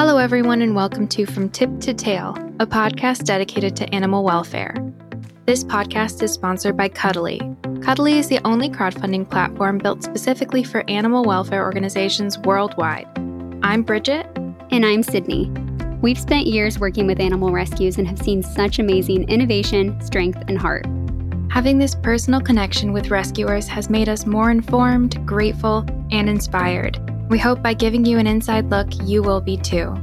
Hello, everyone, and welcome to From Tip to Tail, a podcast dedicated to animal welfare. This podcast is sponsored by Cuddly. Cuddly is the only crowdfunding platform built specifically for animal welfare organizations worldwide. I'm Bridget. And I'm Sydney. We've spent years working with animal rescues and have seen such amazing innovation, strength, and heart. Having this personal connection with rescuers has made us more informed, grateful, and inspired. We hope by giving you an inside look, you will be too.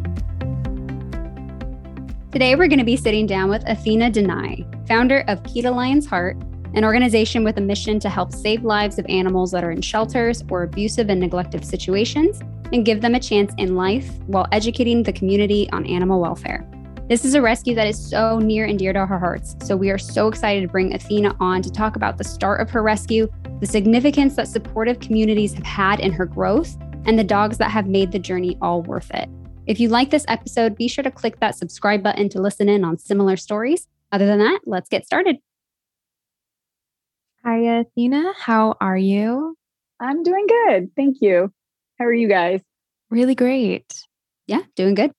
Today, we're going to be sitting down with Athena Denai, founder of Key to Lion's Heart, an organization with a mission to help save lives of animals that are in shelters or abusive and neglected situations and give them a chance in life while educating the community on animal welfare. This is a rescue that is so near and dear to our hearts. So we are so excited to bring Athena on to talk about the start of her rescue, the significance that supportive communities have had in her growth, and the dogs that have made the journey all worth it. If you like this episode, be sure to click that subscribe button to listen in on similar stories. Other than that, let's get started. Hi, Athena. How are you? I'm doing good. Thank you. How are you guys? Really great. Yeah, doing good.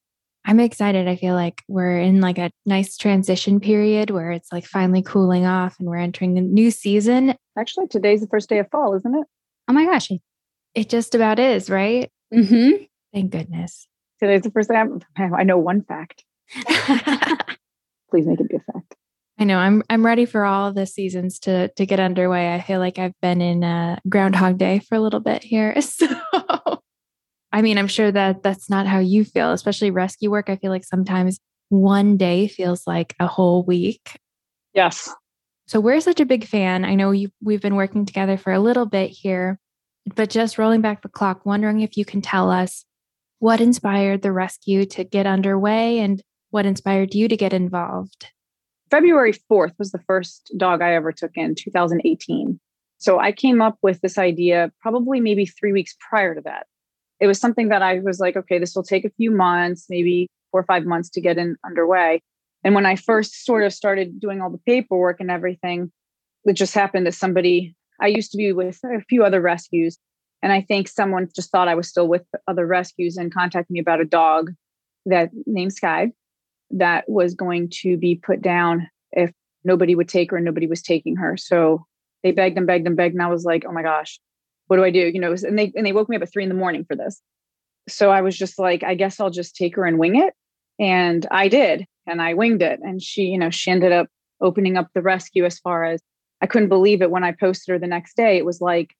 I'm excited. I feel like we're in like a nice transition period where it's like finally cooling off and we're entering a new season. Actually, today's the first day of fall, isn't it? Oh my gosh. It just about is, right? Mm-hmm. Thank goodness. Today's the first time I'm, know one fact. Please make it be a fact. I know. I'm I'm ready for all the seasons to to get underway. I feel like I've been in a Groundhog Day for a little bit here. So I mean, I'm sure that that's not how you feel, especially rescue work. I feel like sometimes one day feels like a whole week. Yes. So we're such a big fan. I know you we've been working together for a little bit here, but just rolling back the clock, wondering if you can tell us what inspired the rescue to get underway and what inspired you to get involved. February 4th was the first dog I ever took in 2018. So I came up with this idea probably maybe three weeks prior to that. It was something that I was like, okay, this will take a few months, maybe four or five months to get in underway. And when I first sort of started doing all the paperwork and everything, it just happened that somebody, I used to be with a few other rescues. And I think someone just thought I was still with other rescues and contacted me about a dog that named Sky that was going to be put down if nobody would take her and nobody was taking her. So they begged and begged and begged. And I was like, oh my gosh, what do I do? You know, and they and they woke me up at three in the morning for this. So I was just like, I guess I'll just take her and wing it. And I did. And I winged it. And she, you know, she ended up opening up the rescue as far as I couldn't believe it when I posted her the next day. It was like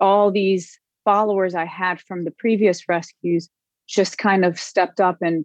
all these followers I had from the previous rescues just kind of stepped up and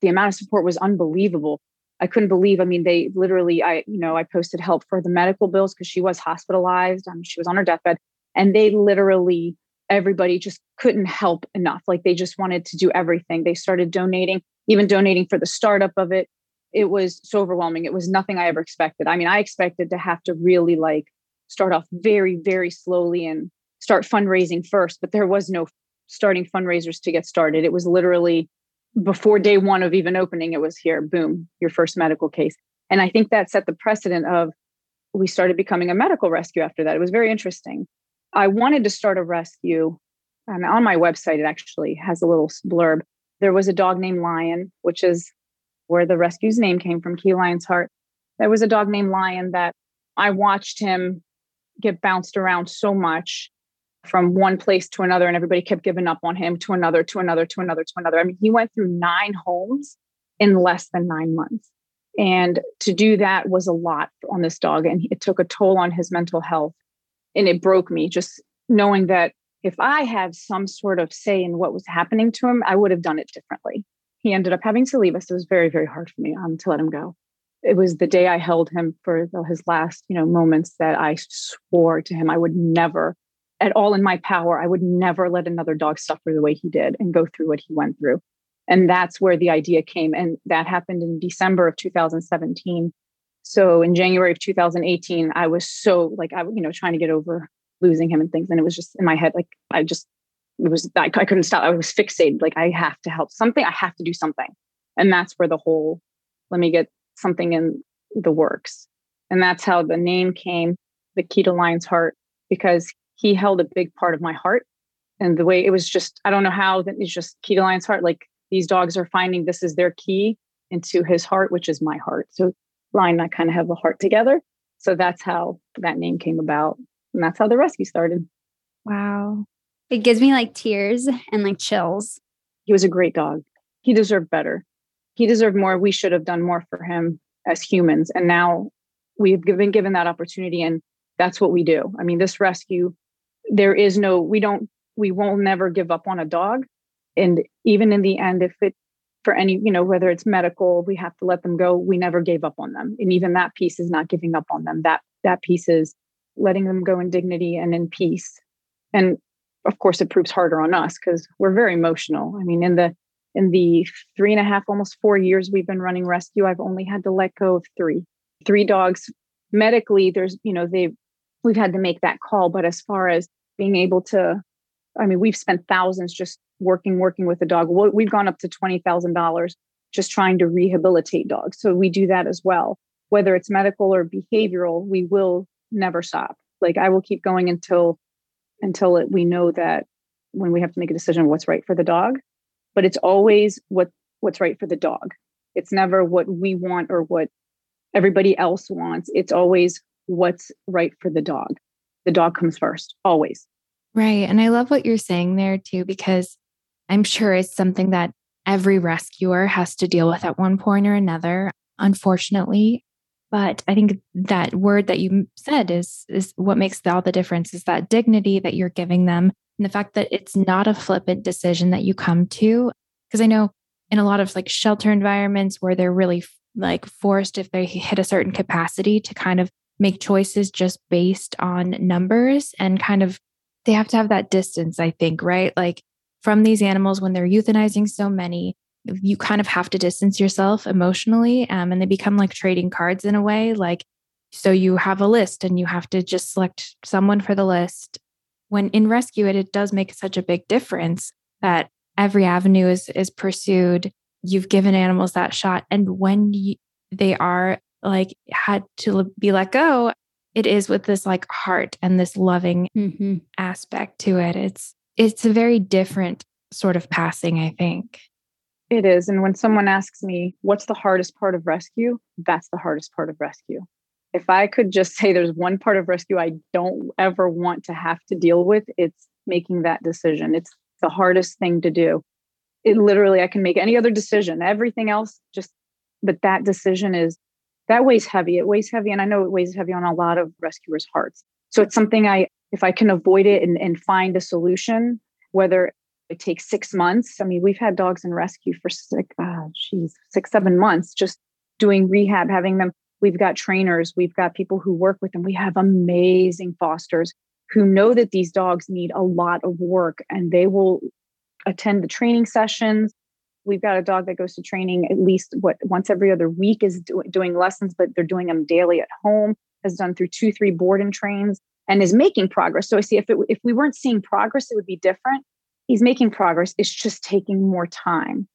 the amount of support was unbelievable. I couldn't believe. I mean, they literally, I, you know, I posted help for the medical bills because she was hospitalized. Um, she was on her deathbed, and they literally, everybody just couldn't help enough. Like they just wanted to do everything. They started donating, even donating for the startup of it. It was so overwhelming. It was nothing I ever expected. I mean, I expected to have to really like start off very, very slowly and start fundraising first, but there was no starting fundraisers to get started. It was literally before day one of even opening, it was here, boom, your first medical case. And I think that set the precedent of we started becoming a medical rescue after that. It was very interesting. I wanted to start a rescue. And on my website, it actually has a little blurb. There was a dog named Lion, which is where the rescue's name came from, Key Lion's Heart. There was a dog named Lion that I watched him get bounced around so much from one place to another and everybody kept giving up on him to another to another to another to another. I mean he went through nine homes in less than nine months. And to do that was a lot on this dog and it took a toll on his mental health and it broke me. Just knowing that if i had some sort of say in what was happening to him i would have done it differently he ended up having to leave us it was very very hard for me um, to let him go it was the day i held him for the, his last you know moments that i swore to him i would never at all in my power, I would never let another dog suffer the way he did and go through what he went through. And that's where the idea came. And that happened in December of 2017. So in January of 2018, I was so like, I, you know, trying to get over losing him and things. And it was just in my head, like, I just, it was, I, I couldn't stop. I was fixated. Like, I have to help something. I have to do something. And that's where the whole, let me get something in the works. And that's how the name came, the key to Lion's Heart, because he held a big part of my heart and the way it was just i don't know how that is just key to lion's heart like these dogs are finding this is their key into his heart, which is my heart. So Lion and I kind of have a heart together. So that's how that name came about. And that's how the rescue started. Wow. It gives me like tears and like chills. He was a great dog. He deserved better. He deserved more. We should have done more for him as humans. And now we've been given that opportunity and that's what we do. I mean, this rescue, there is no, we don't, we won't never give up on a dog. And even in the end, if it, for any, you know, whether it's medical, we have to let them go. We never gave up on them. And even that piece is not giving up on them. That, that piece is letting them go in dignity and in peace. And of course, it proves harder on us because we're very emotional. I mean, in the, in the three and a half, almost four years we've been running rescue, I've only had to let go of three, three dogs medically. There's, you know, they we've had to make that call. But as far as being able to, I mean, we've spent thousands just working, working with the dog. We've gone up to $20,000 just trying to rehabilitate dogs. So we do that as well. Whether it's medical or behavioral, we will never stop. Like I will keep going until until it, we know that when we have to make a decision what's right for the dog, but it's always what what's right for the dog. It's never what we want or what everybody else wants. It's always what's right for the dog. The dog comes first, always. Right. And I love what you're saying there too, because I'm sure it's something that every rescuer has to deal with at one point or another, unfortunately. But I think that word that you said is is what makes all the difference is that dignity that you're giving them and the fact that it's not a flippant decision that you come to. Because I know in a lot of like shelter environments where they're really like forced if they hit a certain capacity to kind of make choices just based on numbers and kind of they have to have that distance, I think, right? Like from these animals when they're euthanizing so many, you kind of have to distance yourself emotionally um, and they become like trading cards in a way. Like, so you have a list and you have to just select someone for the list. When in rescue, it, it does make such a big difference that every avenue is, is pursued. You've given animals that shot. And when you, they are like had to be let go, it is with this like heart and this loving mm-hmm. aspect to it. It's it's a very different sort of passing, I think. It is. And when someone asks me, what's the hardest part of rescue? That's the hardest part of rescue. If I could just say there's one part of rescue I don't ever want to have to deal with, it's making that decision. It's the hardest thing to do. It literally, I can make any other decision, everything else just, but that decision is that weighs heavy. It weighs heavy. And I know it weighs heavy on a lot of rescuers' hearts. So it's something I, if I can avoid it and, and find a solution, whether it takes six months. I mean, we've had dogs in rescue for six, uh, geez, six, seven months, just doing rehab, having them. We've got trainers, we've got people who work with them. We have amazing fosters who know that these dogs need a lot of work and they will attend the training sessions we've got a dog that goes to training at least what once every other week is do, doing lessons but they're doing them daily at home has done through two three board and trains and is making progress so i see if it, if we weren't seeing progress it would be different he's making progress it's just taking more time.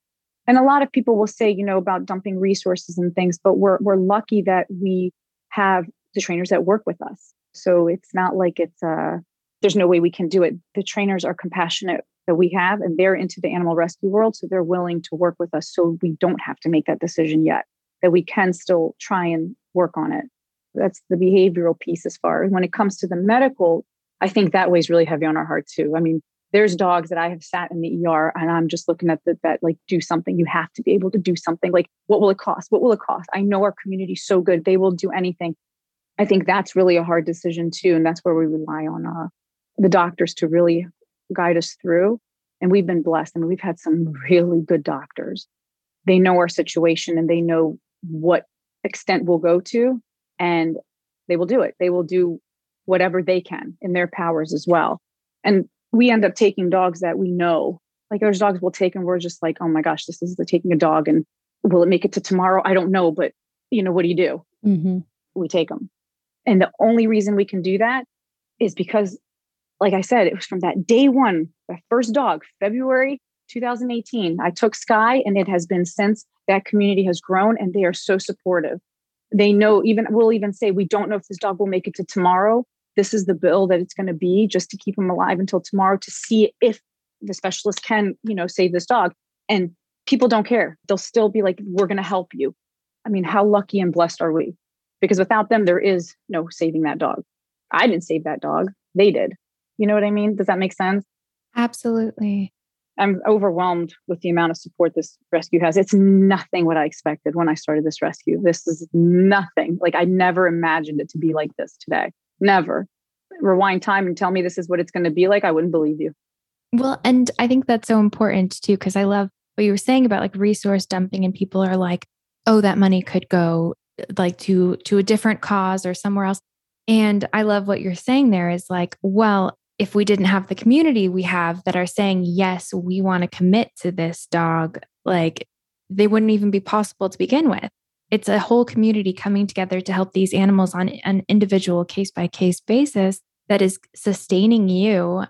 And a lot of people will say you know about dumping resources and things but we're we're lucky that we have the trainers that work with us. So it's not like it's uh there's no way we can do it. The trainers are compassionate that we have and they're into the animal rescue world so they're willing to work with us so we don't have to make that decision yet that we can still try and work on it. That's the behavioral piece as far as when it comes to the medical i think that weighs really heavy on our heart too. I mean there's dogs that i have sat in the er and i'm just looking at the, that like do something you have to be able to do something like what will it cost what will it cost i know our community's so good they will do anything i think that's really a hard decision too and that's where we rely on uh, the doctors to really guide us through. And we've been blessed. I mean, we've had some really good doctors. They know our situation and they know what extent we'll go to, and they will do it. They will do whatever they can in their powers as well. And we end up taking dogs that we know, like there's dogs we'll take, and we're just like, oh my gosh, this is the taking a dog, and will it make it to tomorrow? I don't know, but you know, what do you do? Mm-hmm. We take them. And the only reason we can do that is because like I said, it was from that day one, the first dog, February 2018. I took Sky, and it has been since that community has grown, and they are so supportive. They know, even we'll even say, we don't know if this dog will make it to tomorrow. This is the bill that it's going to be just to keep him alive until tomorrow to see if the specialist can, you know, save this dog. And people don't care. They'll still be like, we're going to help you. I mean, how lucky and blessed are we? Because without them, there is no saving that dog. I didn't save that dog. They did. You know what I mean? Does that make sense? Absolutely. I'm overwhelmed with the amount of support this rescue has. It's nothing what I expected when I started this rescue. This is nothing. Like I never imagined it to be like this today. Never. Rewind time and tell me this is what it's going to be like. I wouldn't believe you. Well, and I think that's so important too, because I love what you were saying about like resource dumping and people are like, oh, that money could go like to to a different cause or somewhere else. And I love what you're saying there is like, well, if we didn't have the community we have that are saying, yes, we want to commit to this dog, like they wouldn't even be possible to begin with. It's a whole community coming together to help these animals on an individual case by case basis that is sustaining you.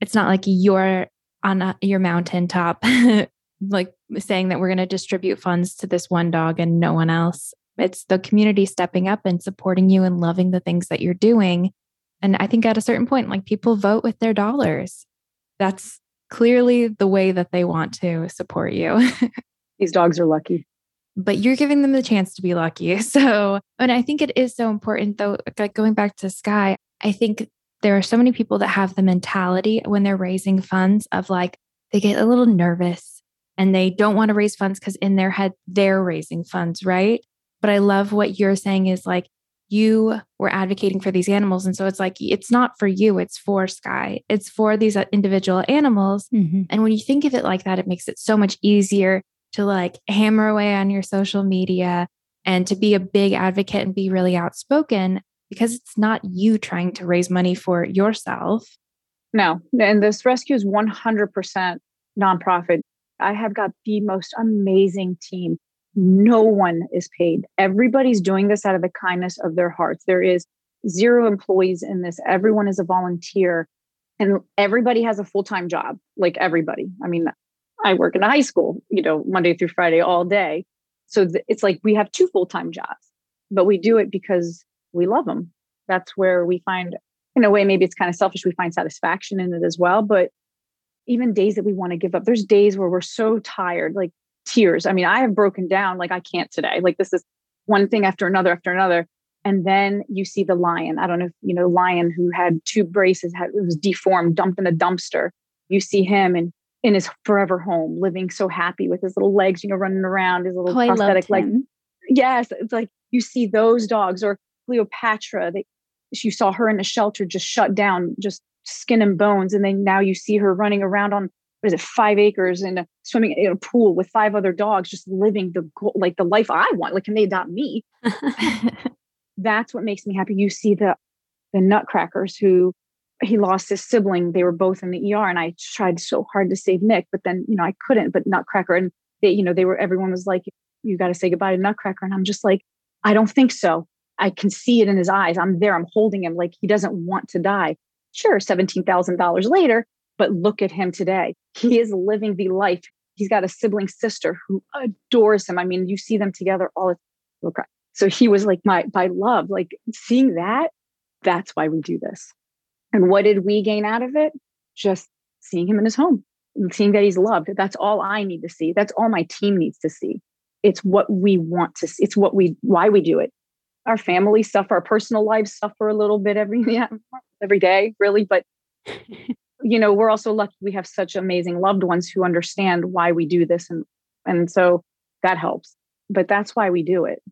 It's not like you're on a, your mountaintop, like saying that we're going to distribute funds to this one dog and no one else. It's the community stepping up and supporting you and loving the things that you're doing and I think at a certain point, like people vote with their dollars. That's clearly the way that they want to support you. These dogs are lucky. But you're giving them the chance to be lucky. So, and I think it is so important, though, like going back to Sky, I think there are so many people that have the mentality when they're raising funds of like, they get a little nervous and they don't want to raise funds because in their head, they're raising funds, right? But I love what you're saying is like, you were advocating for these animals. And so it's like, it's not for you, it's for Sky, it's for these uh, individual animals. Mm-hmm. And when you think of it like that, it makes it so much easier to like hammer away on your social media and to be a big advocate and be really outspoken because it's not you trying to raise money for yourself. No, and this rescue is 100% nonprofit. I have got the most amazing team no one is paid. Everybody's doing this out of the kindness of their hearts. There is zero employees in this. Everyone is a volunteer and everybody has a full-time job, like everybody. I mean, I work in a high school, you know, Monday through Friday all day. So th- it's like we have two full-time jobs, but we do it because we love them. That's where we find in a way maybe it's kind of selfish we find satisfaction in it as well, but even days that we want to give up. There's days where we're so tired, like tears. I mean, I have broken down like I can't today. Like this is one thing after another after another. And then you see the lion. I don't know if you know lion who had two braces, had was deformed, dumped in a dumpster. You see him and in his forever home, living so happy with his little legs, you know, running around, his little oh, prosthetic leg. Yes, it's like you see those dogs or Cleopatra. They, you saw her in a shelter just shut down, just skin and bones, and then now you see her running around on what is it five acres and uh, swimming in a pool with five other dogs just living the goal like the life i want like can they adopt me that's what makes me happy you see the the nutcrackers who he lost his sibling they were both in the er and i tried so hard to save nick but then you know i couldn't but nutcracker and they you know they were everyone was like you got to say goodbye to nutcracker and i'm just like i don't think so i can see it in his eyes i'm there i'm holding him like he doesn't want to die sure $17000 later but look at him today. He is living the life. He's got a sibling sister who adores him. I mean, you see them together all the time. So he was like my my love. Like seeing that, that's why we do this. And what did we gain out of it? Just seeing him in his home, seeing that he's loved. That's all I need to see. That's all my team needs to see. It's what we want to see. It's what we why we do it. Our families suffer, our personal lives suffer a little bit every yeah, every day, really, but you know we're also lucky we have such amazing loved ones who understand why we do this and and so that helps but that's why we do it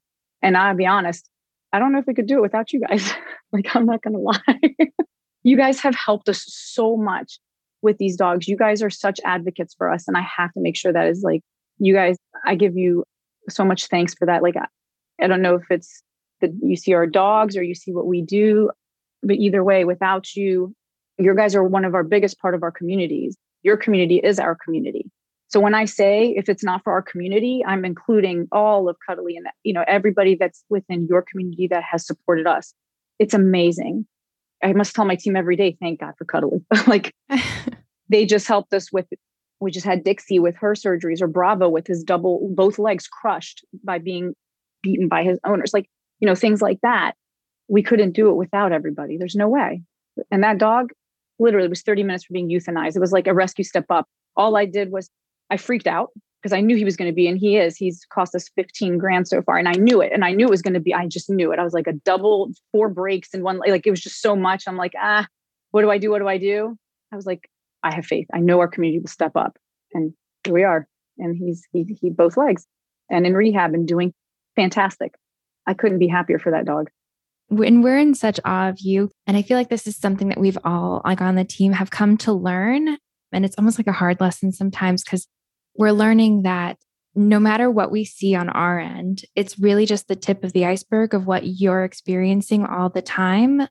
and i'll be honest i don't know if we could do it without you guys like i'm not gonna lie you guys have helped us so much with these dogs you guys are such advocates for us and i have to make sure that is like you guys i give you so much thanks for that like i, I don't know if it's that you see our dogs or you see what we do but either way without you your guys are one of our biggest part of our communities. Your community is our community. So when I say if it's not for our community, I'm including all of Cuddly and you know everybody that's within your community that has supported us. It's amazing. I must tell my team every day, thank God for Cuddly. like they just helped us with we just had Dixie with her surgeries or Bravo with his double both legs crushed by being beaten by his owners. Like, you know, things like that. We couldn't do it without everybody. There's no way. And that dog, literally was 30 minutes from being euthanized. It was like a rescue step up. All I did was I freaked out. Because I knew he was going to be, and he is. He's cost us 15 grand so far. And I knew it. And I knew it was going to be, I just knew it. I was like a double, four breaks in one, like it was just so much. I'm like, ah, what do I do? What do I do? I was like, I have faith. I know our community will step up. And here we are. And he's, he, he both legs and in rehab and doing fantastic. I couldn't be happier for that dog. When we're in such awe of you, and I feel like this is something that we've all, like on the team, have come to learn. And it's almost like a hard lesson sometimes because we're learning that no matter what we see on our end, it's really just the tip of the iceberg of what you're experiencing all the time.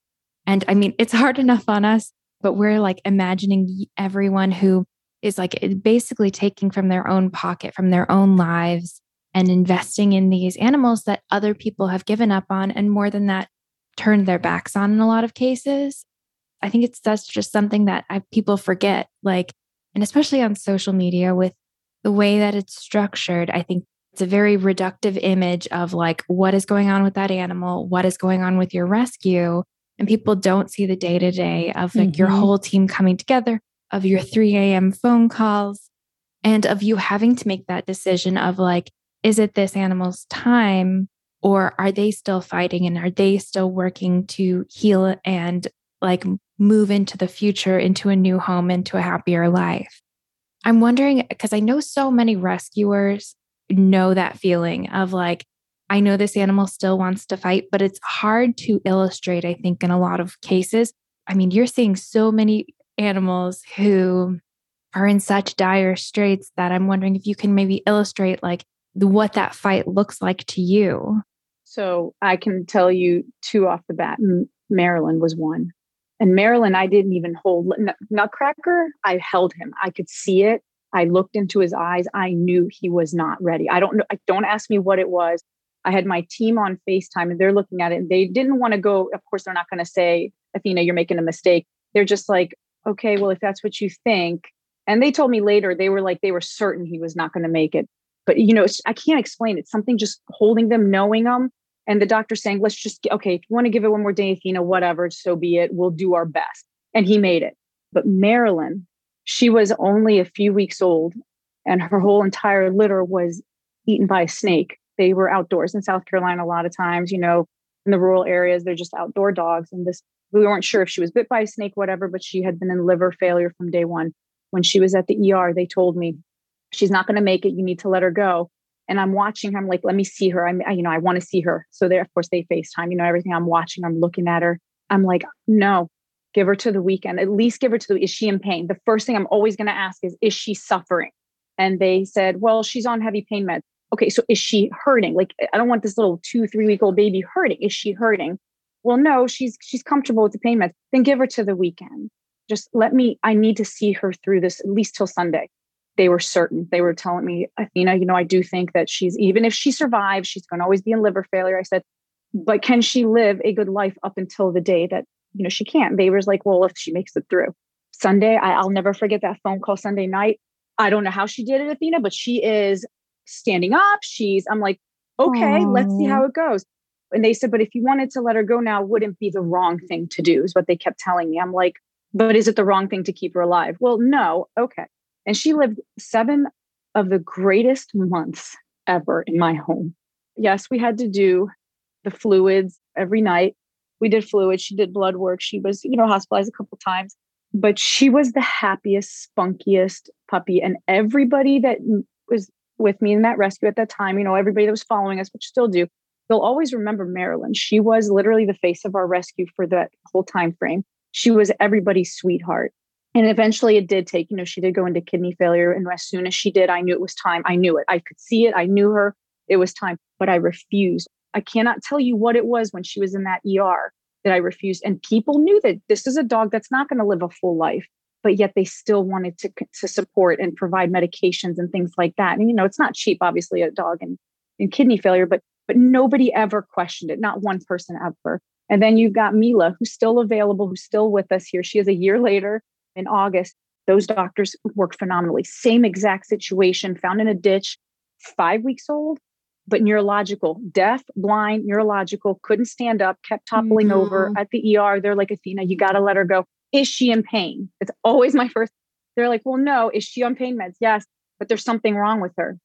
And I mean, it's hard enough on us, but we're like imagining everyone who is like basically taking from their own pocket, from their own lives, and investing in these animals that other people have given up on. And more than that, turned their backs on in a lot of cases. I think it's that's just something that I, people forget. Like, and especially on social media with the way that it's structured, I think it's a very reductive image of like what is going on with that animal, what is going on with your rescue. And people don't see the day to day of like mm-hmm. your whole team coming together, of your 3 a.m. phone calls, and of you having to make that decision of like, is it this animal's time or are they still fighting and are they still working to heal and like move into the future, into a new home, into a happier life? I'm wondering because I know so many rescuers know that feeling of like, I know this animal still wants to fight, but it's hard to illustrate, I think, in a lot of cases. I mean, you're seeing so many animals who are in such dire straits that I'm wondering if you can maybe illustrate like what that fight looks like to you. So I can tell you two off the bat. Marilyn was one. And Marilyn, I didn't even hold Nutcracker. I held him. I could see it. I looked into his eyes. I knew he was not ready. I don't know. Don't ask me what it was. I had my team on FaceTime and they're looking at it and they didn't want to go. Of course, they're not going to say, Athena, you're making a mistake. They're just like, okay, well, if that's what you think. And they told me later, they were like, they were certain he was not going to make it. But, you know, I can't explain it. Something just holding them, knowing them. And the doctor saying, let's just, okay, if you want to give it one more day, Athena, whatever, so be it. We'll do our best. And he made it. But Marilyn, she was only a few weeks old and her whole entire litter was eaten by a snake. They were outdoors in South Carolina a lot of times, you know, in the rural areas, they're just outdoor dogs. And this, we weren't sure if she was bit by a snake, whatever, but she had been in liver failure from day one. When she was at the ER, they told me she's not going to make it. You need to let her go. And I'm watching her. I'm like, let me see her. I'm, you know, I want to see her. So there, of course, they FaceTime, you know, everything I'm watching, I'm looking at her. I'm like, no, give her to the weekend. At least give her to the, is she in pain? The first thing I'm always going to ask is, is she suffering? And they said, well, she's on heavy pain meds. Okay, so is she hurting? Like, I don't want this little two, three week old baby hurting. Is she hurting? Well, no, she's she's comfortable with the pain meds. Then give her to the weekend. Just let me, I need to see her through this at least till Sunday they were certain. They were telling me, Athena, you know, I do think that she's, even if she survives, she's going to always be in liver failure. I said, but can she live a good life up until the day that, you know, she can't? They was like, well, if she makes it through. Sunday, I, will never forget that phone call Sunday night. I don't know how she did it, Athena, but she is standing up. She's, I'm like, okay, Aww. let's see how it goes. And they said, but if you wanted to let her go now, wouldn't be the wrong thing to do, is what they kept telling me. I'm like, but is it the wrong thing to keep her alive? Well, no. Okay. And she lived seven of the greatest months ever in my home. Yes, we had to do the fluids every night. We did fluids. She did blood work. She was, you know, hospitalized a couple times, but she was the happiest, spunkiest puppy. And everybody that was with me in that rescue at that time, you know, everybody that was following us, which still do, they'll always remember Marilyn. She was literally the face of our rescue for that whole time frame. She was everybody's sweetheart and eventually it did take you know she did go into kidney failure and as soon as she did i knew it was time. I knew it. I could see it. I knew her. It was time but i refused. I cannot tell you what it was when she was in that er that i refused. And people knew that this is a dog that's not going to live a full life but yet they still wanted to, to support and provide medications and things like that. And you know it's not cheap obviously a dog and in kidney failure but but nobody ever questioned it not one person ever. And then you've got Mila, who's still available, who's still with us here. She is a year later in August. Those doctors worked phenomenally. Same exact situation, found in a ditch, five weeks old, but neurological, deaf, blind, neurological, couldn't stand up, kept toppling mm-hmm. over at the ER. They're like, Athena, you got to let her go. Is she in pain? It's always my first. They're like, well, no. Is she on pain meds? Yes. but there's something wrong with her.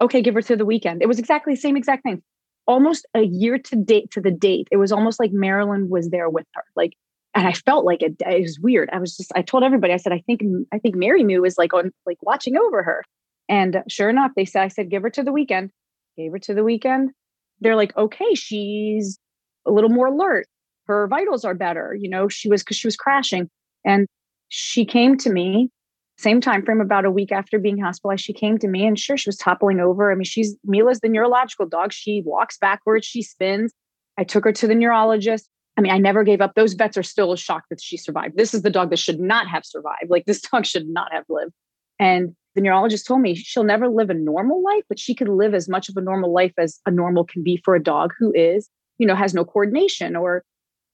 Okay, give her to the weekend. It was exactly the same exact thing. Almost a year to date to the date. It was almost like Marilyn was there with her. Like, and I felt like it, it was weird. I was just, I told everybody, I said, I think, I think Mary Moo is like on, like watching over her. And sure enough, they said, I said, give her to the weekend. Gave her to the weekend. They're like, okay, she's a little more alert. Her vitals are better. You know, she was, cause she was crashing. And she came to me same time frame about a week after being hospitalized she came to me and sure she was toppling over i mean she's mila's the neurological dog she walks backwards she spins i took her to the neurologist i mean i never gave up those vets are still shocked that she survived this is the dog that should not have survived like this dog should not have lived and the neurologist told me she'll never live a normal life but she could live as much of a normal life as a normal can be for a dog who is you know has no coordination or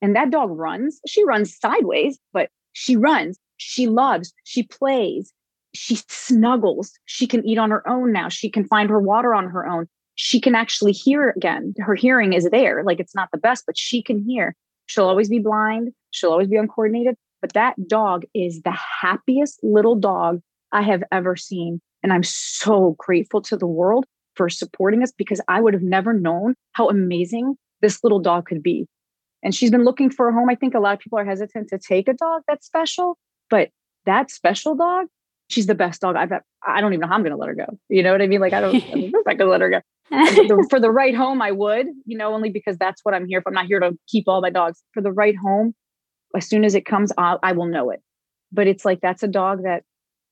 and that dog runs she runs sideways but she runs she loves, she plays, she snuggles. She can eat on her own now. She can find her water on her own. She can actually hear again. Her hearing is there. Like it's not the best, but she can hear. She'll always be blind. She'll always be uncoordinated. But that dog is the happiest little dog I have ever seen. And I'm so grateful to the world for supporting us because I would have never known how amazing this little dog could be. And she's been looking for a home. I think a lot of people are hesitant to take a dog that's special but that special dog, she's the best dog I've ever. I don't even know how I'm going to let her go. You know what I mean? Like I don't, I don't know if I could let her go. the, for the right home, I would. You know, only because that's what I'm here for. I'm not here to keep all my dogs. For the right home, as soon as it comes, I'll, I will know it. But it's like that's a dog that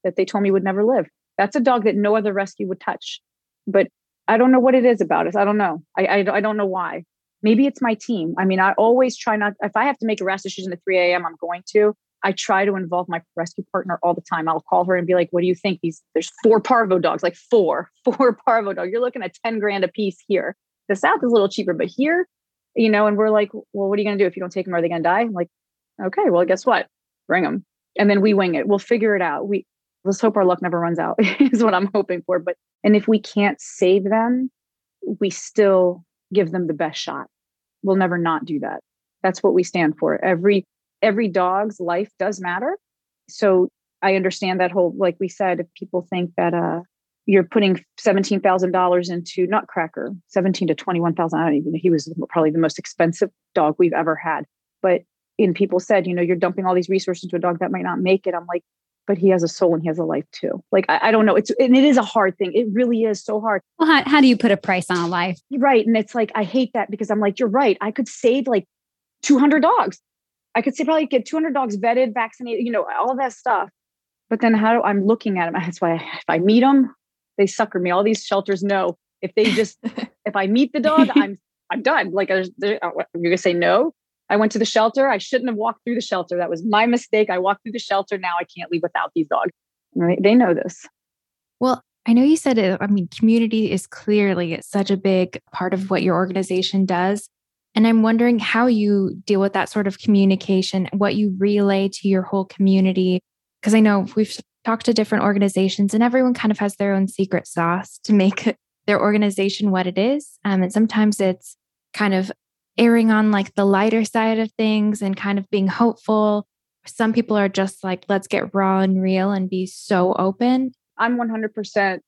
that they told me would never live. That's a dog that no other rescue would touch. But I don't know what it is about it. I don't know. I, I, I don't know why. Maybe it's my team. I mean, I always try not. If I have to make a rescue decision at 3 a.m., I'm going to. I try to involve my rescue partner all the time. I'll call her and be like, "What do you think? These there's four parvo dogs, like four, four parvo dogs. You're looking at ten grand a piece here. The south is a little cheaper, but here, you know." And we're like, "Well, what are you going to do if you don't take them? Are they going to die?" I'm like, "Okay, well, guess what? Bring them." And then we wing it. We'll figure it out. We let's hope our luck never runs out. is what I'm hoping for. But and if we can't save them, we still give them the best shot. We'll never not do that. That's what we stand for. Every every dog's life does matter. So I understand that whole, like we said, if people think that uh, you're putting seventeen thousand dollars into Nutcracker, seventeen to twenty one thousand. I don't even know. He was probably the most expensive dog we've ever had. But in people said, you know, you're dumping all these resources into a dog that might not make it. I'm like, but he has a soul and he has a life too. Like I, I don't know. It's and it is a hard thing. It really is so hard. Well, how, how do you put a price on a life? Right, and it's like I hate that because I'm like, you're right. I could save like 200 dogs I could say probably get 200 dogs vetted, vaccinated, you know, all that stuff. But then how do I'm looking at them? That's why if I meet them, they sucker me. All these shelters know if they just if I meet the dog, I'm I'm done. Like uh, you're gonna say no. I went to the shelter. I shouldn't have walked through the shelter. That was my mistake. I walked through the shelter. Now I can't leave without these dogs. Right? They know this. Well, I know you said it. I mean, community is clearly such a big part of what your organization does. And I'm wondering how you deal with that sort of communication, what you relay to your whole community. Because I know we've talked to different organizations and everyone kind of has their own secret sauce to make their organization what it is. Um, and sometimes it's kind of erring on like the lighter side of things and kind of being hopeful. Some people are just like, let's get raw and real and be so open. I'm 100%.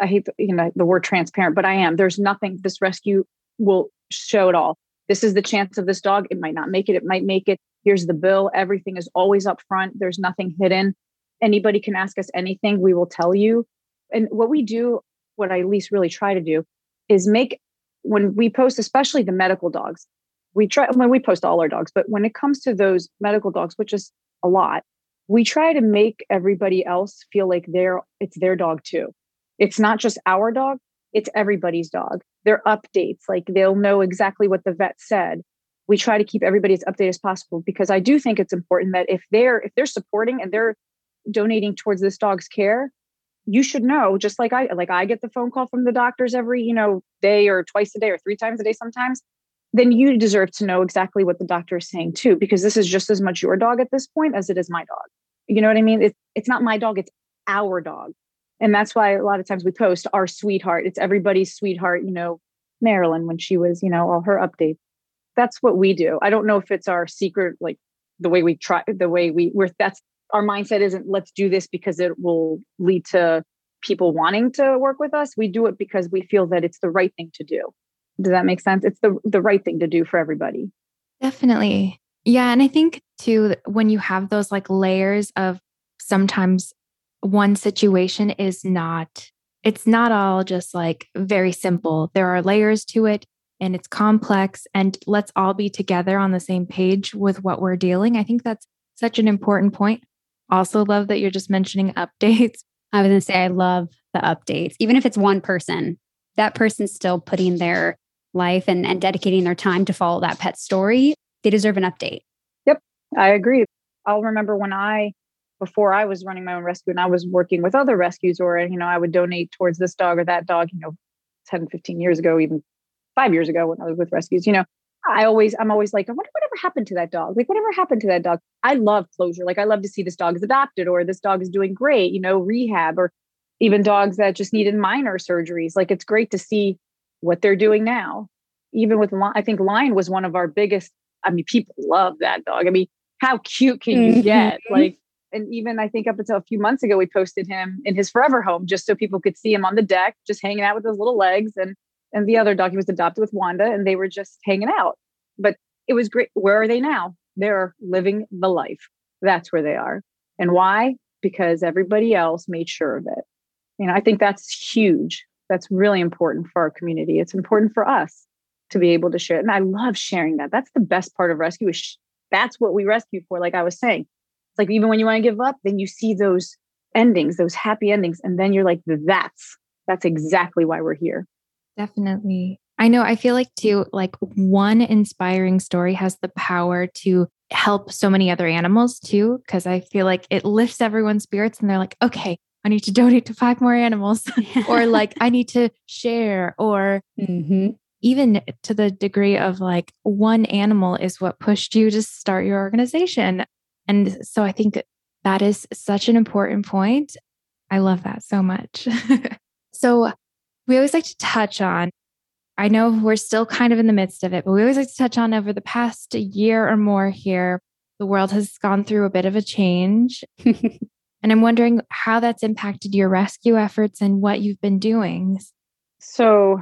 I hate the, you know the word transparent, but I am. There's nothing this rescue will show it all this is the chance of this dog. It might not make it. It might make it. Here's the bill. Everything is always up front. There's nothing hidden. Anybody can ask us anything. We will tell you. And what we do, what I at least really try to do, is make when we post, especially the medical dogs, we try when we post all our dogs, but when it comes to those medical dogs, which is a lot, we try to make everybody else feel like they're it's their dog too. It's not just our dog, it's everybody's dog. Their updates like they'll know exactly what the vet said. We try to keep everybody as updated as possible because i do think it's important that if they're if they're supporting and they're donating towards this dog's care you should know just like i like i get the phone call from the doctors every you know day or twice a day or three times a day sometimes then you deserve to know exactly what the doctor is saying too because this is just as much your dog at this point as it is my dog. You know what i mean? It's, it's not my dog it's our dog and that's why a lot of times we post our sweetheart it's everybody's sweetheart you know marilyn when she was you know all her updates that's what we do i don't know if it's our secret like the way we try the way we we're that's our mindset isn't let's do this because it will lead to people wanting to work with us. We do it because we feel that it's the right thing to do. Does that make sense? It's the the right thing to do for everybody. Definitely. Yeah, and I think too when you have those like layers of sometimes one situation is not it's not all just like very simple. There are layers to it and it's complex and let's all be together on the same page with what we're dealing. I think that's such an important point. Also love that you're just mentioning updates. I was going to say I love the updates. Even if it's one person, that person's still putting their life and, and dedicating their time to follow that pet story. They deserve an update. Yep, I agree. I'll remember when I before I was running my own rescue and I was working with other rescues or, you know, I would donate towards this dog or that dog, you know, 10, 15 years ago, even five years ago when I was with rescues, you know, I always, I'm always like, I wonder whatever happened to that dog. Like, whatever happened to that dog? I love closure. Like, I love to see this dog is adopted or this dog is doing great, you know, rehab or even dogs that just needed minor surgeries. Like, it's great to see what they're doing now. Even with, I think Lion was one of our biggest. I mean, people love that dog. I mean, how cute can you get? Mm-hmm. Like, and even I think up until a few months ago, we posted him in his forever home just so people could see him on the deck, just hanging out with his little legs. And and the other dog he was adopted with Wanda, and they were just hanging out. But it was great. Where are they now? They're living the life. That's where they are. And why? Because everybody else made sure of it. You know, I think that's huge. That's really important for our community. It's important for us to be able to share. It. And I love sharing that. That's the best part of rescue. Is sh- that's what we rescue for. Like I was saying, it's like even when you want to give up, then you see those endings, those happy endings, and then you're like, that's that's exactly why we're here. Definitely. I know. I feel like too, like one inspiring story has the power to help so many other animals too, because I feel like it lifts everyone's spirits and they're like, okay, I need to donate to five more animals, or like I need to share, or mm-hmm. even to the degree of like one animal is what pushed you to start your organization. And so I think that is such an important point. I love that so much. so we always like to touch on, I know we're still kind of in the midst of it, but we always like to touch on over the past year or more here, the world has gone through a bit of a change. and I'm wondering how that's impacted your rescue efforts and what you've been doing. So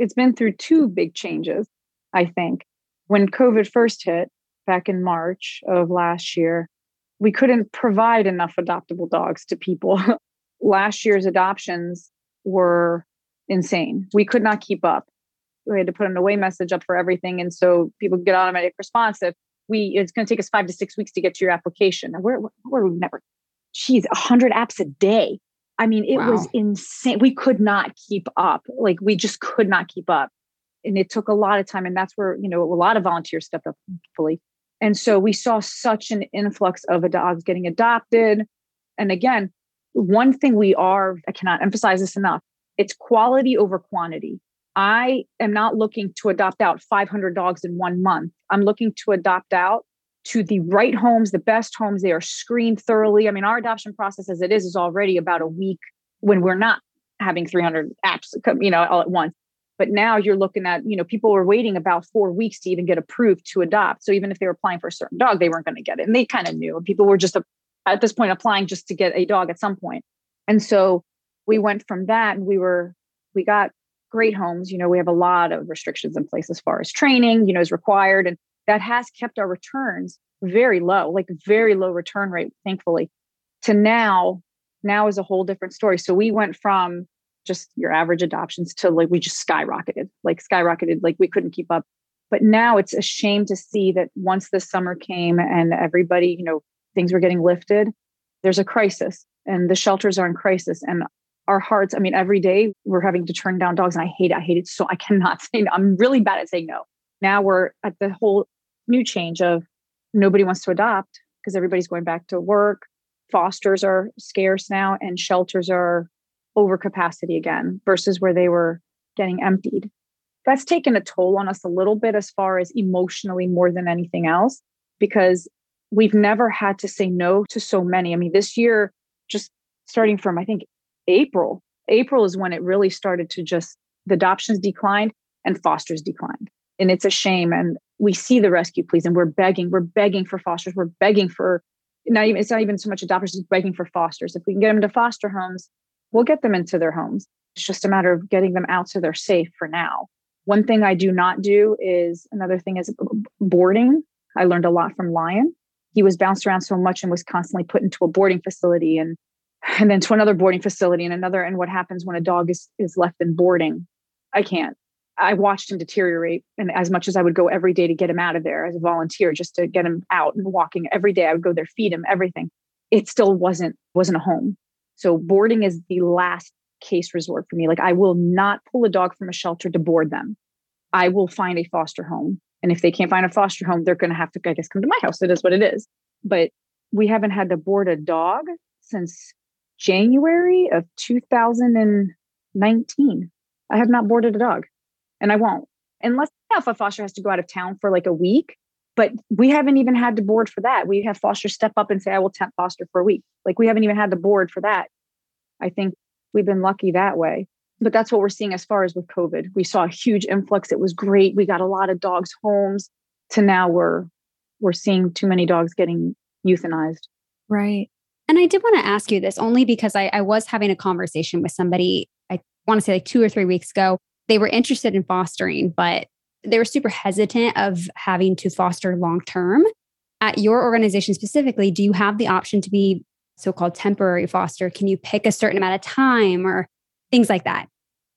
it's been through two big changes, I think. When COVID first hit, back in March of last year, we couldn't provide enough adoptable dogs to people. last year's adoptions were insane. We could not keep up. We had to put an away message up for everything. And so people get automatic response if we it's going to take us five to six weeks to get to your application. And we're, we're never, geez, 100 apps a day. I mean, it wow. was insane. We could not keep up. Like we just could not keep up. And it took a lot of time. And that's where, you know, a lot of volunteers stepped up fully. And so we saw such an influx of dogs getting adopted. And again, one thing we are, I cannot emphasize this enough, it's quality over quantity. I am not looking to adopt out 500 dogs in one month. I'm looking to adopt out to the right homes, the best homes. They are screened thoroughly. I mean, our adoption process as it is is already about a week when we're not having 300 apps, you know, all at once. But now you're looking at, you know, people were waiting about four weeks to even get approved to adopt. So even if they were applying for a certain dog, they weren't going to get it. And they kind of knew. People were just at this point applying just to get a dog at some point. And so we went from that and we were, we got great homes. You know, we have a lot of restrictions in place as far as training, you know, is required. And that has kept our returns very low, like very low return rate, thankfully, to now, now is a whole different story. So we went from just your average adoptions to like we just skyrocketed, like skyrocketed, like we couldn't keep up. But now it's a shame to see that once the summer came and everybody, you know, things were getting lifted, there's a crisis and the shelters are in crisis. And our hearts, I mean, every day we're having to turn down dogs and I hate it. I hate it so I cannot say no. I'm really bad at saying no. Now we're at the whole new change of nobody wants to adopt because everybody's going back to work. Fosters are scarce now and shelters are over capacity again versus where they were getting emptied. That's taken a toll on us a little bit as far as emotionally more than anything else, because we've never had to say no to so many. I mean, this year, just starting from, I think, April, April is when it really started to just, the adoptions declined and fosters declined. And it's a shame. And we see the rescue pleas and we're begging, we're begging for fosters, we're begging for, not even, it's not even so much adopters, it's begging for fosters. If we can get them to foster homes, we'll get them into their homes. It's just a matter of getting them out so they're safe for now. One thing I do not do is another thing is boarding. I learned a lot from Lion. He was bounced around so much and was constantly put into a boarding facility and and then to another boarding facility and another. And what happens when a dog is is left in boarding? I can't. I watched him deteriorate. And as much as I would go every day to get him out of there as a volunteer, just to get him out and walking every day, I would go there, feed him, everything. It still wasn't wasn't a home. So boarding is the last case resort for me. Like I will not pull a dog from a shelter to board them. I will find a foster home. And if they can't find a foster home, they're going to have to, I guess, come to my house. It is what it is. But we haven't had to board a dog since January of 2019. I have not boarded a dog and I won't. Unless if a foster has to go out of town for like a week, but we haven't even had to board for that. We have foster step up and say, I will temp foster for a week. Like we haven't even had the board for that. I think we've been lucky that way. But that's what we're seeing as far as with COVID. We saw a huge influx. It was great. We got a lot of dogs homes to now we're we're seeing too many dogs getting euthanized. Right. And I did want to ask you this only because I, I was having a conversation with somebody, I want to say like two or three weeks ago. They were interested in fostering, but they were super hesitant of having to foster long term. At your organization specifically, do you have the option to be so called temporary foster? Can you pick a certain amount of time or things like that?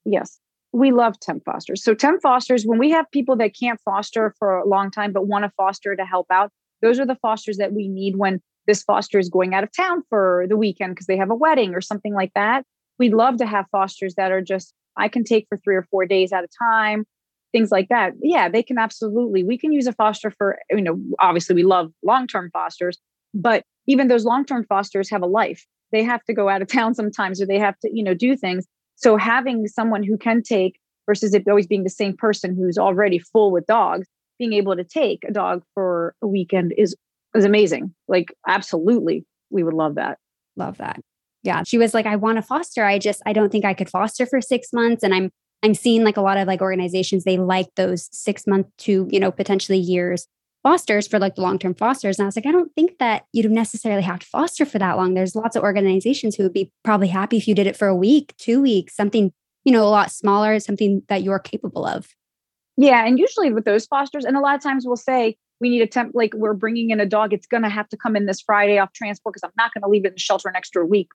Yes. We love temp fosters. So, temp fosters, when we have people that can't foster for a long time but want to foster to help out, those are the fosters that we need when this foster is going out of town for the weekend because they have a wedding or something like that. We'd love to have fosters that are just, I can take for three or four days at a time, things like that. Yeah, they can absolutely. We can use a foster for, you know, obviously we love long term fosters, but even those long term fosters have a life. They have to go out of town sometimes or they have to, you know, do things. So having someone who can take versus it always being the same person who's already full with dogs, being able to take a dog for a weekend is is amazing. Like absolutely, we would love that. Love that. Yeah, she was like, I want to foster. I just I don't think I could foster for six months, and I'm I'm seeing like a lot of like organizations they like those six month to you know potentially years fosters for like the long term fosters. And I was like, I don't think that you'd necessarily have to foster for that long. There's lots of organizations who would be probably happy if you did it for a week, two weeks, something, you know, a lot smaller, something that you're capable of. Yeah. And usually with those fosters, and a lot of times we'll say, we need a temp, like we're bringing in a dog. It's going to have to come in this Friday off transport because I'm not going to leave it in the shelter an extra week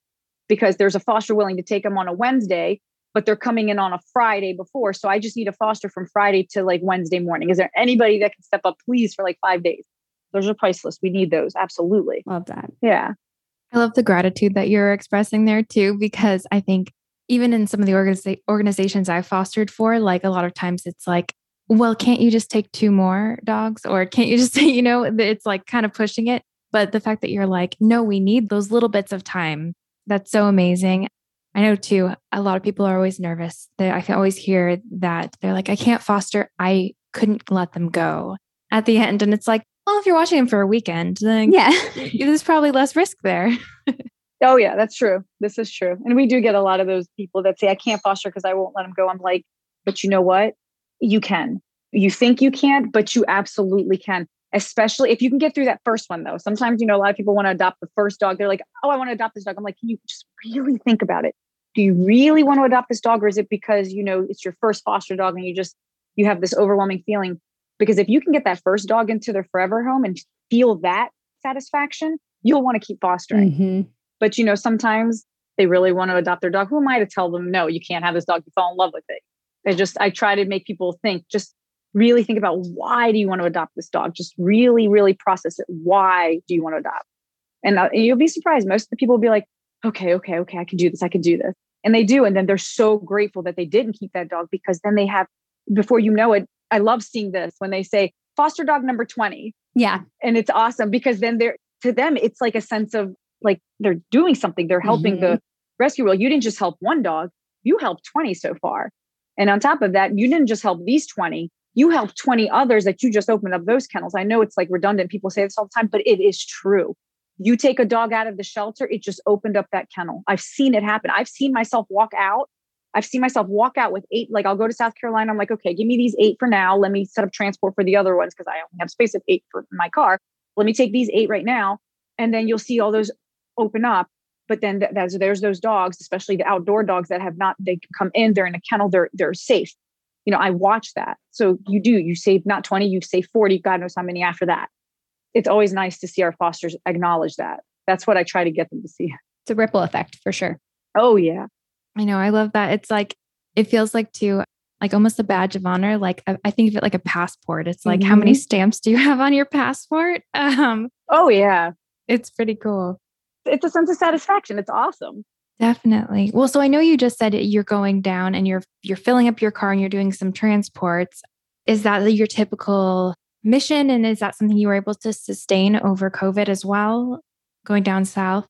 because there's a foster willing to take them on a Wednesday but they're coming in on a Friday before. So I just need a foster from Friday to like Wednesday morning. Is there anybody that can step up, please, for like five days? Those are priceless. We need those. Absolutely. Love that. Yeah. I love the gratitude that you're expressing there too, because I think even in some of the organiza- organizations I've fostered for, like a lot of times it's like, well, can't you just take two more dogs? Or can't you just say, you know, it's like kind of pushing it. But the fact that you're like, no, we need those little bits of time. That's so amazing. I know too, a lot of people are always nervous. They, I can always hear that they're like, I can't foster. I couldn't let them go at the end. And it's like, well, if you're watching them for a weekend, then yeah, there's probably less risk there. oh, yeah, that's true. This is true. And we do get a lot of those people that say, I can't foster because I won't let them go. I'm like, but you know what? You can. You think you can't, but you absolutely can especially if you can get through that first one though sometimes you know a lot of people want to adopt the first dog they're like oh i want to adopt this dog i'm like can you just really think about it do you really want to adopt this dog or is it because you know it's your first foster dog and you just you have this overwhelming feeling? Because if you can get that first dog into their forever home and feel that satisfaction you'll want to keep fostering. Mm-hmm. but you know sometimes they really want to adopt their dog. Who am i to tell them no you can't have this dog. You fall in love with it. I just i try to make people think just really think about why do you want to adopt this dog? Just really really process it. Why do you want to adopt? And, uh, and you'll be surprised. Most of the people will be like okay okay okay i can do this i can do this. And they do and then they're so grateful that they didn't keep that dog because then they have before you know it i love seeing this when they say foster dog number 20 yeah. And it's awesome because then they're to them it's like a sense of like they're doing something they're helping mm-hmm. the rescue well you didn't just help one dog you helped 20 so far. And on top of that you didn't just help these 20 you helped 20 others that you just opened up those kennels. I know it's like redundant people say this all the time but it is true you take a dog out of the shelter, it just opened up that kennel. I've seen it happen. I've seen myself walk out. I've seen myself walk out with eight. Like I'll go to South Carolina. I'm like, okay, give me these eight for now. Let me set up transport for the other ones because I only have space of eight for my car. Let me take these eight right now. And then you'll see all those open up. but then th- there's, there's those dogs, especially the outdoor dogs that have not, they come in, they're in a kennel, they're, they're safe. You know, I watch that. So you do, you save not 20, you save 40, God knows how many after that. It's always nice to see our fosters acknowledge that. That's what I try to get them to see. It's a ripple effect for sure. Oh, yeah. I know. I love that. It's like, it feels like too, like almost a badge of honor. Like I, think of it like a passport. It's like, mm-hmm. how many mm-hmm. stamps do you have on your passport? Um, oh, yeah. It's pretty cool it's a sense of satisfaction. It's awesome. Definitely. Well, so I know you just said you're going down and you're you're filling up your car and you're doing some transports. Is that your typical mission and is that something you were able to sustain over COVID as well going down south?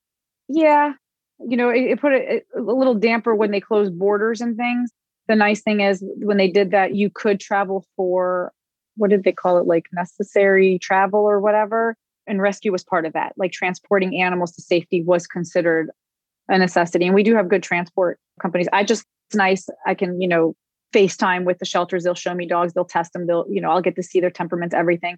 Yeah. You know, it, it put a, a little damper when they closed borders and things. The nice thing is when they did that you could travel for what did they call it like necessary travel or whatever and rescue was part of that. Like transporting animals to safety was considered a necessity. And we do have good transport companies. I just, it's nice. I can, you know, FaceTime with the shelters. They'll show me dogs. They'll test them. They'll, you know, I'll get to see their temperaments, everything.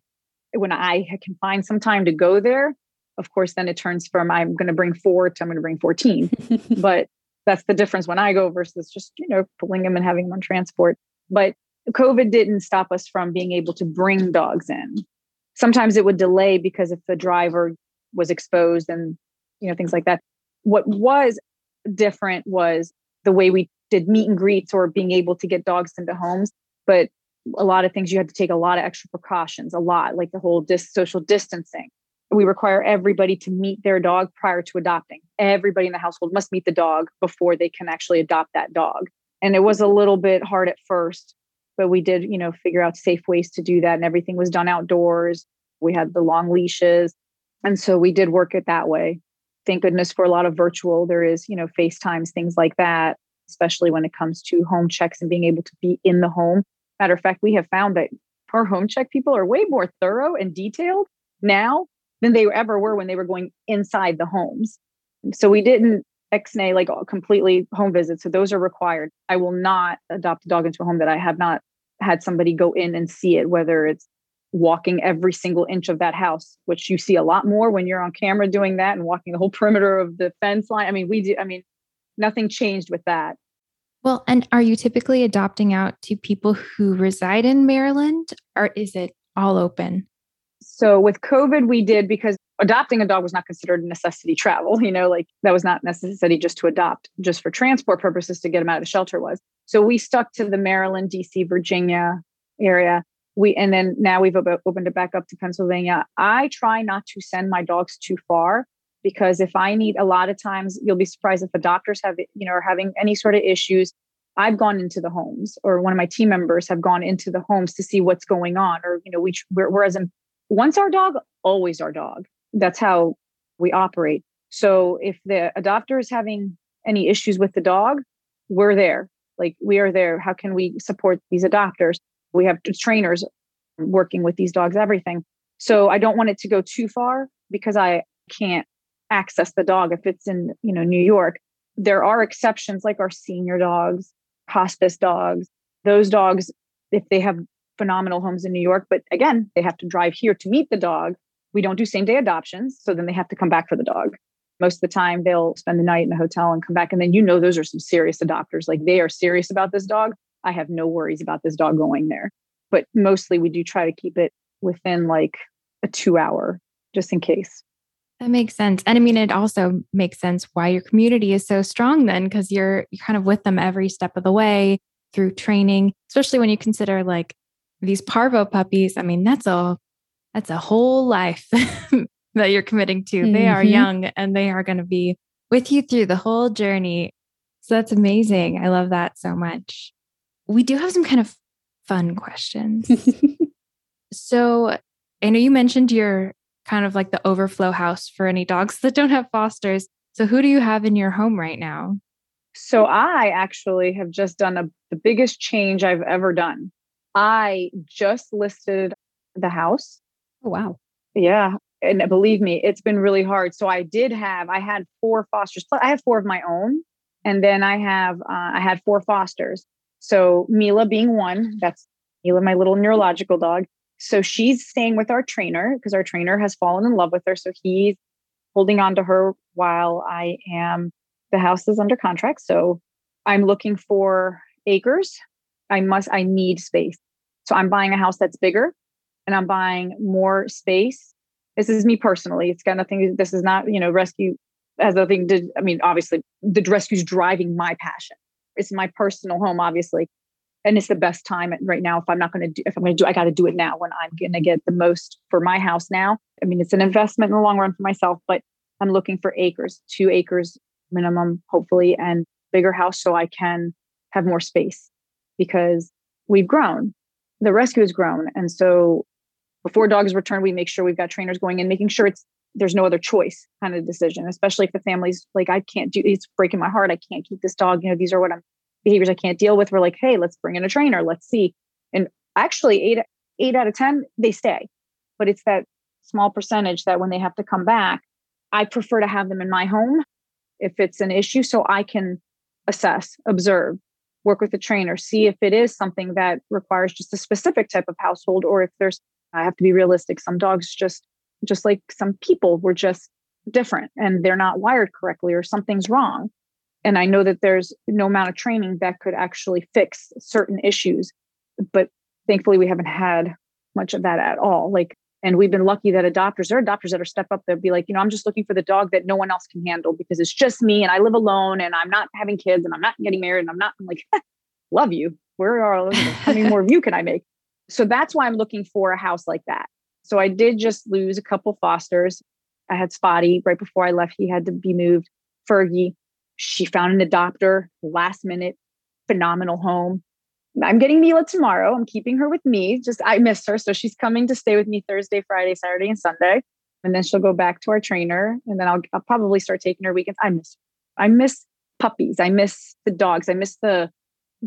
When I can find some time to go there, of course, then it turns from I'm going to bring four to I'm going to bring 14. but that's the difference when I go versus just, you know, pulling them and having them on transport. But COVID didn't stop us from being able to bring dogs in sometimes it would delay because if the driver was exposed and you know things like that what was different was the way we did meet and greets or being able to get dogs into homes but a lot of things you had to take a lot of extra precautions a lot like the whole dis- social distancing. We require everybody to meet their dog prior to adopting. Everybody in the household must meet the dog before they can actually adopt that dog. And it was a little bit hard at first but we did you know figure out safe ways to do that and everything was done outdoors. We had the long leashes and so we did work it that way. Thank goodness for a lot of virtual there is you know facetimes things like that especially when it comes to home checks and being able to be in the home. Matter of fact we have found that our home check people are way more thorough and detailed now than they ever were when they were going inside the homes. So we didn't ex-nay like completely home visits so those are required. I will not adopt a dog into a home that i have not had somebody go in and see it whether it's walking every single inch of that house which you see a lot more when you're on camera doing that and walking the whole perimeter of the fence line. I mean we do i mean nothing changed with that. Well and are you typically adopting out to people who reside in maryland or is it all open? So with covid we did because adopting a dog was not considered a necessity travel you know like that was not necessity just to adopt just for transport purposes to get them out of the shelter was. So we stuck to the maryland dc virginia area. We and then now we've opened it back up to pennsylvania. I try not to send my dogs too far because if i need a lot of times you'll be surprised if the doctors have you know are having any sort of issues i've gone into the homes or one of my team members have gone into the homes to see what's going on or you know we're whereas once our dog always our dog that's how we operate. So if the adopter is having any issues with the dog, we're there. Like we are there. How can we support these adopters? We have trainers working with these dogs, everything. So I don't want it to go too far because I can't access the dog if it's in, you know, New York. There are exceptions like our senior dogs, hospice dogs. Those dogs, if they have phenomenal homes in New York, but again, they have to drive here to meet the dog we don't do same day adoptions. So then they have to come back for the dog. Most of the time, they'll spend the night in the hotel and come back. And then you know, those are some serious adopters. Like they are serious about this dog. I have no worries about this dog going there. But mostly we do try to keep it within like a two hour, just in case. That makes sense. And I mean, it also makes sense why your community is so strong then, because you're you're kind of with them every step of the way through training, especially when you consider like these parvo puppies. I mean, that's a that's a whole life that you're committing to. Mm-hmm. They are mm-hmm. young and they are going to be with you through the whole journey. So that's amazing. I love that so much. We do have some kind of fun questions. so I know you mentioned you're kind of like the overflow house for any dogs that don't have fosters. So who do you have in your home right now? So I actually have just done a, the biggest change I've ever done. I just listed the house Oh, wow. Yeah. And believe me, it's been really hard. So I did have, I had four fosters. I have four of my own. And then I have, uh, I had four fosters. So Mila being one, that's Mila, my little neurological dog. So she's staying with our trainer because our trainer has fallen in love with her. So he's holding on to her while I am, the house is under contract. So I'm looking for acres. I must, I need space. So I'm buying a house that's bigger and I'm buying more space. This is me personally. It's got nothing, this is not, you know, rescue has nothing to, I mean, obviously the rescue is driving my passion. It's my personal home, obviously. And it's the best time right now. If I'm not going to do, if I'm going to do, I got to do it now when I'm going to get the most for my house now. I mean, it's an investment in the long run for myself, but I'm looking for acres, two acres minimum, hopefully, and bigger house so I can have more space because we've grown. The rescue has grown. And so before dogs return, we make sure we've got trainers going in, making sure it's there's no other choice kind of decision, especially if the family's like, I can't do it's breaking my heart. I can't keep this dog. You know, these are what I'm behaviors I can't deal with. We're like, hey, let's bring in a trainer. Let's see. And actually eight eight out of ten, they stay. But it's that small percentage that when they have to come back, I prefer to have them in my home if it's an issue so I can assess, observe, work with the trainer, see if it is something that requires just a specific type of household or if there's I have to be realistic. Some dogs just just like some people were just different and they're not wired correctly or something's wrong. And I know that there's no amount of training that could actually fix certain issues, but thankfully we haven't had much of that at all. Like and we've been lucky that adopters, there are adopters that are step up they'll be like, you know, I'm just looking for the dog that no one else can handle because it's just me and I live alone and I'm not having kids and I'm not getting married and I'm not I'm like, love you. Where are how many more of you can I make? So that's why I'm looking for a house like that. So I did just lose a couple fosters. I had Spotty right before I left. He had to be moved. Fergie, she found an adopter last minute, phenomenal home. I'm getting Mila tomorrow. I'm keeping her with me. Just I miss her. So she's coming to stay with me Thursday, Friday, Saturday, and Sunday. And then she'll go back to our trainer. And then I'll, I'll probably start taking her weekends. I miss I miss puppies. I miss the dogs. I miss the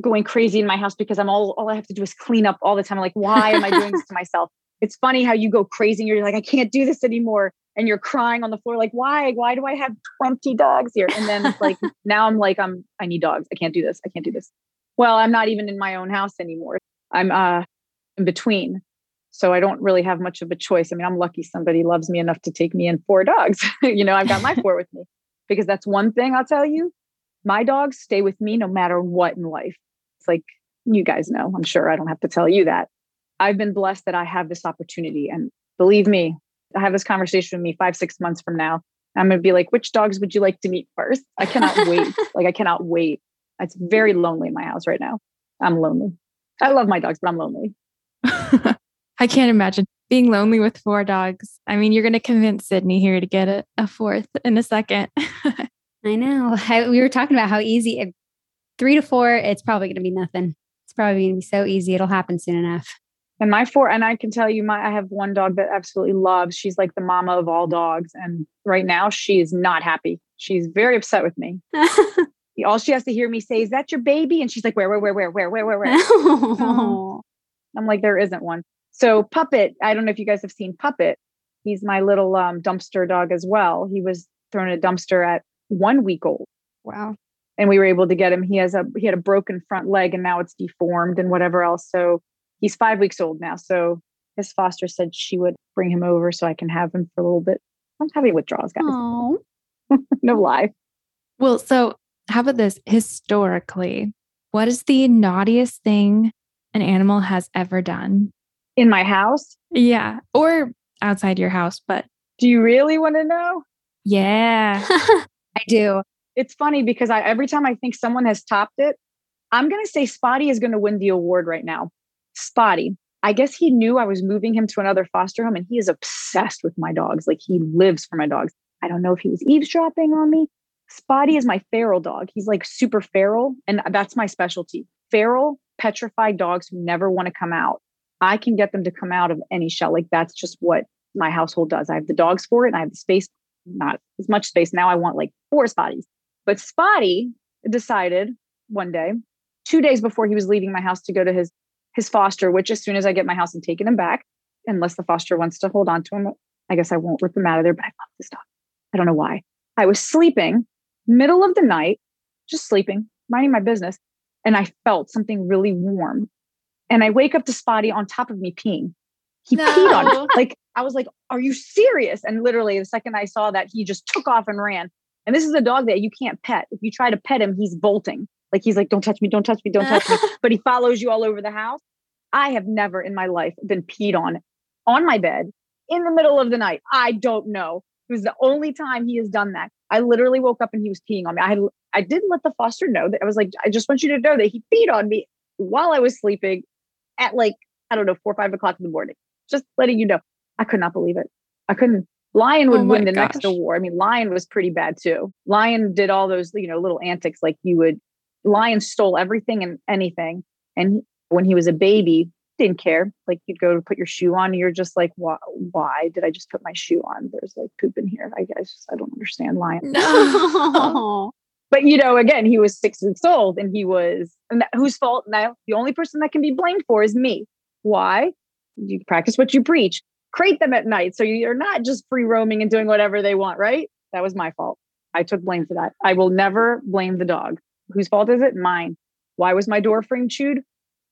going crazy in my house because I'm all all I have to do is clean up all the time. I'm like, why am I doing this to myself? It's funny how you go crazy and you're like, I can't do this anymore. And you're crying on the floor, like, why? Why do I have 20 dogs here? And then like now I'm like, I'm I need dogs. I can't do this. I can't do this. Well i'm not even in my own house anymore. I'm uh in between. So i don't really have much of a choice. I mean i'm lucky somebody loves me enough to take me in four dogs. You know i've got my four with me. Because that's one thing i'll tell you. My dogs stay with me no matter what in life. It's like you guys know i'm sure. I don't have to tell you that. I've been blessed that i have this opportunity. And believe me have this conversation with me five six months from now i'm going to be like which dogs would you like to meet first i cannot wait like i cannot wait it's very lonely in my house right now. I'm lonely. I love my dogs, but I'm lonely. I can't imagine being lonely with four dogs. I mean, you're going to convince Sydney here to get a, a fourth in a second. I know. I, we were talking about how easy, if three to four, it's probably going to be nothing. It's probably going to be so easy. It'll happen soon enough. And my four, and I can tell you, my I have one dog that absolutely loves. She's like the mama of all dogs, and right now she is not happy. She's very upset with me. all she has to hear me say is that your baby? And she's like where where where where where where where where? I'm like there isn't one. So puppet i don't know if you guys have seen puppet. He's my little um, dumpster dog as well. He was thrown in a dumpster at one week old. Wow. And we were able to get him. He has a he had a broken front leg and now it's deformed and whatever else. So he's five weeks old now so his foster said she would bring him over so i can have him for a little bit i'm having withdrawals guys no lie well so how about this historically? What is the naughtiest thing an animal has ever done? In my house? Yeah. Or outside your house, but do you really want to know? Yeah. I do. It's funny because I every time I think someone has topped it, I'm going to say Spotty is going to win the award right now. Spotty. I guess he knew I was moving him to another foster home and he is obsessed with my dogs. Like he lives for my dogs. I don't know if he was eavesdropping on me, Spotty is my feral dog. He's like super feral, and that's my specialty. Feral, petrified dogs who never want to come out. I can get them to come out of any shell. Like that's just what my household does. I have the dogs for it, and I have the space, not as much space. Now I want like four Spotties. But Spotty decided one day, two days before he was leaving my house to go to his his foster, which as soon as I get my house and taking him back, unless the foster wants to hold on to him, I guess I won't rip him out of there. But I love this dog. I don't know why. I was sleeping middle of the night, just sleeping, minding my business. And I felt something really warm. And I wake up to Spotty on top of me peeing. He no. peed on me. Like I was like, are you serious? And literally the second I saw that, he just took off and ran. And this is a dog that you can't pet. If you try to pet him, he's bolting. Like he's like, don't touch me, don't touch me, don't touch me. But he follows you all over the house. I have never in my life been peed on on my bed in the middle of the night. I don't know. It was the only time he has done that. I literally woke up and he was peeing on me. I had, I didn't let the foster know that I was like, I just want you to know that he peed on me while I was sleeping at like, I don't know, four or five o'clock in the morning. Just letting you know. I could not believe it. I couldn't. Lion would oh win the gosh. next award. I mean, Lion was pretty bad too. Lion did all those, you know, little antics like you would. Lion stole everything and anything. And when he was a baby, didn't care. Like you'd go to put your shoe on, and you're just like, why, why did I just put my shoe on? There's like poop in here. I guess I don't understand Lion. No. Um, but you know, again, he was six weeks old and he was, and that, whose fault now? The only person that can be blamed for is me. Why? You practice what you preach. Crate them at night. So you're not just free roaming and doing whatever they want, right? That was my fault. I took blame for that. I will never blame the dog. Whose fault is it? Mine. Why was my door frame chewed?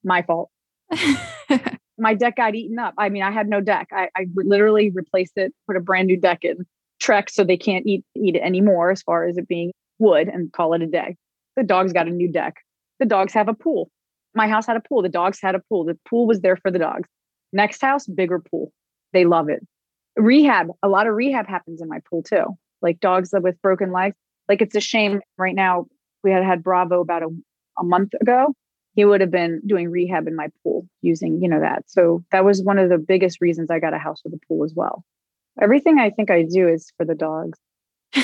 My fault. my deck got eaten up. I mean, I had no deck. I, I literally replaced it, put a brand new deck in Trex so they can't eat eat it anymore as far as it being wood and call it a day. The dogs got a new deck. The dogs have a pool. My house had a pool. The dogs had a pool. The pool was there for the dogs. Next house, bigger pool. They love it. Rehab, a lot of rehab happens in my pool too. Like dogs with broken legs. Like it's a shame right now. We had had Bravo about a, a month ago he would have been doing rehab in my pool using, you know, that. So that was one of the biggest reasons I got a house with a pool as well. Everything I think I do is for the dogs.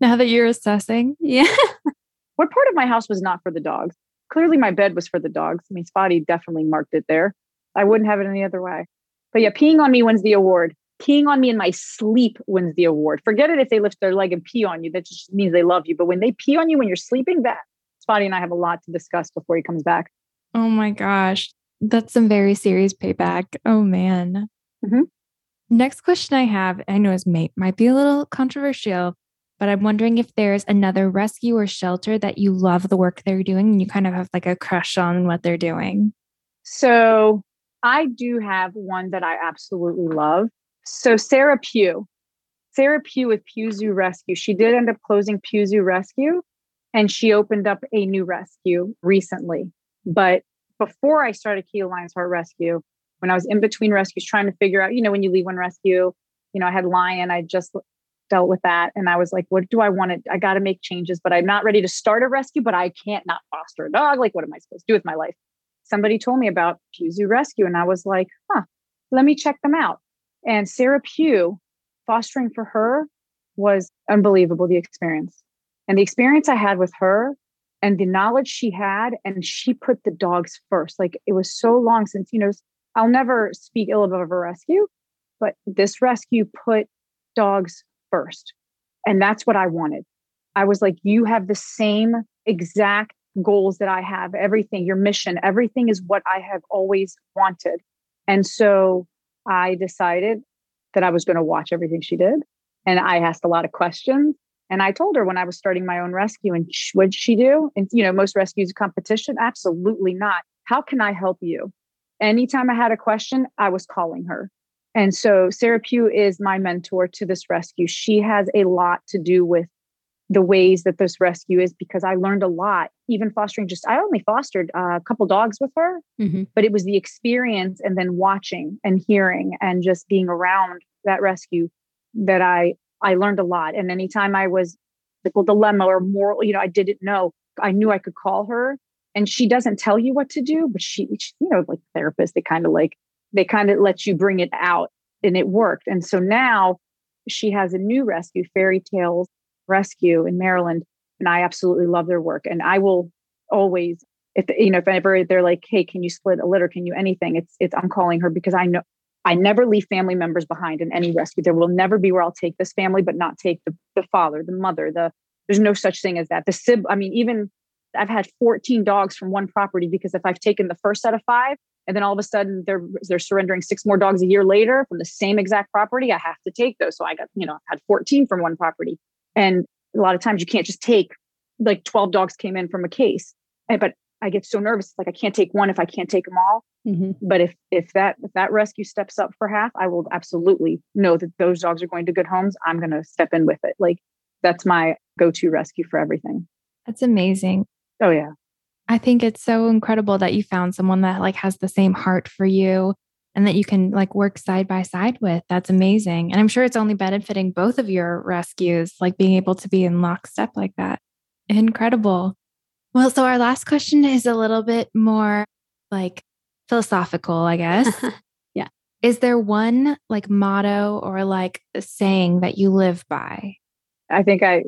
now that you're assessing, yeah. what part of my house was not for the dogs? Clearly, my bed was for the dogs. I mean, Spotty definitely marked it there. I wouldn't have it any other way. But yeah, peeing on me wins the award. Peeing on me in my sleep wins the award. Forget it if they lift their leg and pee on you. That just means they love you. But when they pee on you when you're sleeping, that Spotty and I have a lot to discuss before he comes back. Oh my gosh. That's some very serious payback. Oh man. Mm-hmm. Next question I have, I know is may, might be a little controversial, but I'm wondering if there's another rescue or shelter that you love the work they're doing and you kind of have like a crush on what they're doing. So I do have one that I absolutely love. So Sarah Pugh, Sarah Pugh with Pugh Zoo Rescue, she did end up closing Pugh Zoo Rescue, and she opened up a new rescue recently. But before I started Key Lions Heart Rescue, when I was in between rescues trying to figure out, you know, when you leave one rescue, you know, I had Lion, I just dealt with that. And I was like, what do I want to, I got to make changes, but I'm not ready to start a rescue, but I can't not foster a dog. Like, what am I supposed to do with my life? Somebody told me about Pugh Zoo Rescue, and I was like, huh, let me check them out. And Sarah Pugh, fostering for her was unbelievable, the experience. And the experience I had with her and the knowledge she had, and she put the dogs first. Like it was so long since, you know, I'll never speak ill of a rescue, but this rescue put dogs first. And that's what I wanted. I was like, you have the same exact goals that I have, everything, your mission, everything is what I have always wanted. And so I decided that I was going to watch everything she did. And I asked a lot of questions. And I told her when I was starting my own rescue, and what did she do? And you know, most rescues competition, absolutely not. How can I help you? Anytime I had a question, I was calling her. And so Sarah Pugh is my mentor to this rescue. She has a lot to do with the ways that this rescue is because I learned a lot, even fostering just, I only fostered a couple dogs with her, mm-hmm. but it was the experience and then watching and hearing and just being around that rescue that I I learned a lot. And anytime I was ethical dilemma or moral, you know, I didn't know, I knew I could call her. And she doesn't tell you what to do, but she, she you know, like therapists, they kind of like, they kind of let you bring it out and it worked. And so now she has a new rescue, Fairy Tales Rescue in Maryland. And I absolutely love their work. And I will always, if you know, if ever they're like, hey, can you split a litter? Can you anything? It's it's I'm calling her because I know I never leave family members behind in any rescue. There will never be where I'll take this family, but not take the, the father, the mother, the there's no such thing as that. The sib, I mean, even I've had 14 dogs from one property because if I've taken the first set of five and then all of a sudden they're they're surrendering six more dogs a year later from the same exact property, I have to take those. So I got, you know, I've had 14 from one property. And a lot of times you can't just take like 12 dogs came in from a case. And, but I get so nervous. Like I can't take one if I can't take them all. Mm-hmm. But if if that if that rescue steps up for half, I will absolutely know that those dogs are going to good homes. I'm going to step in with it. Like that's my go-to rescue for everything. That's amazing. Oh yeah. I think it's so incredible that you found someone that like has the same heart for you and that you can like work side by side with. That's amazing. And I'm sure it's only benefiting both of your rescues, like being able to be in lockstep like that. Incredible. Well, so our last question is a little bit more like philosophical, I guess. yeah. Is there one like motto or like a saying that you live by? I think I,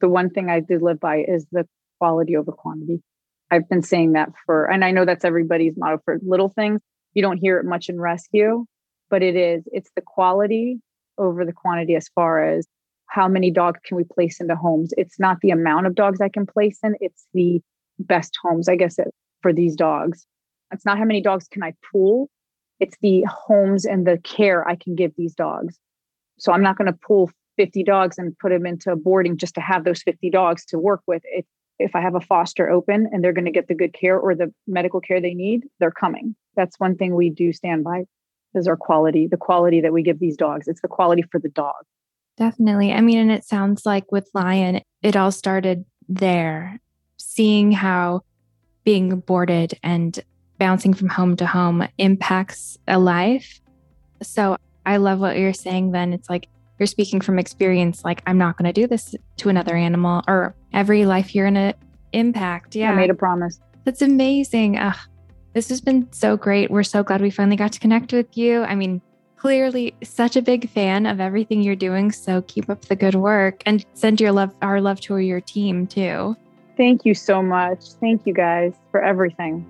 the one thing I did live by is the quality over quantity. I've been saying that for, and I know that's everybody's motto for little things. You don't hear it much in rescue, but it is, it's the quality over the quantity as far as how many dogs can we place into homes. It's not the amount of dogs I can place in, it's the best homes, I guess, for these dogs. It's not how many dogs can I pool, it's the homes and the care I can give these dogs. So I'm not going to pool 50 dogs and put them into boarding just to have those 50 dogs to work with. It, if I have a foster open and they're going to get the good care or the medical care they need, they're coming. That's one thing we do stand by is our quality, the quality that we give these dogs. It's the quality for the dog. Definitely. I mean, and it sounds like with Lion, it all started there, seeing how being boarded and bouncing from home to home impacts a life. So I love what you're saying then. It's like you're speaking from experience, like, I'm not going to do this to another animal or every life you're going to impact. Yeah. I made a promise. That's amazing. Ugh, this has been so great. We're so glad we finally got to connect with you. I mean, clearly such a big fan of everything you're doing. So keep up the good work and send your love, our love to your team too. Thank you so much. Thank you guys for everything.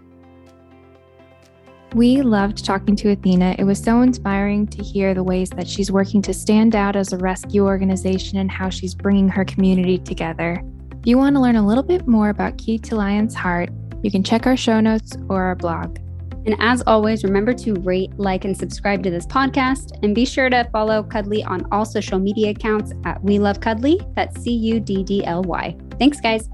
We loved talking to Athena. It was so inspiring to hear the ways that she's working to stand out as a rescue organization and how she's bringing her community together. If you want to learn a little bit more about Key to Lion's Heart, you can check our show notes or our blog. And as always, remember to rate, like, and subscribe to this podcast. And be sure to follow Cuddly on all social media accounts at We Love Cuddly. That's C U D D L Y. Thanks, guys.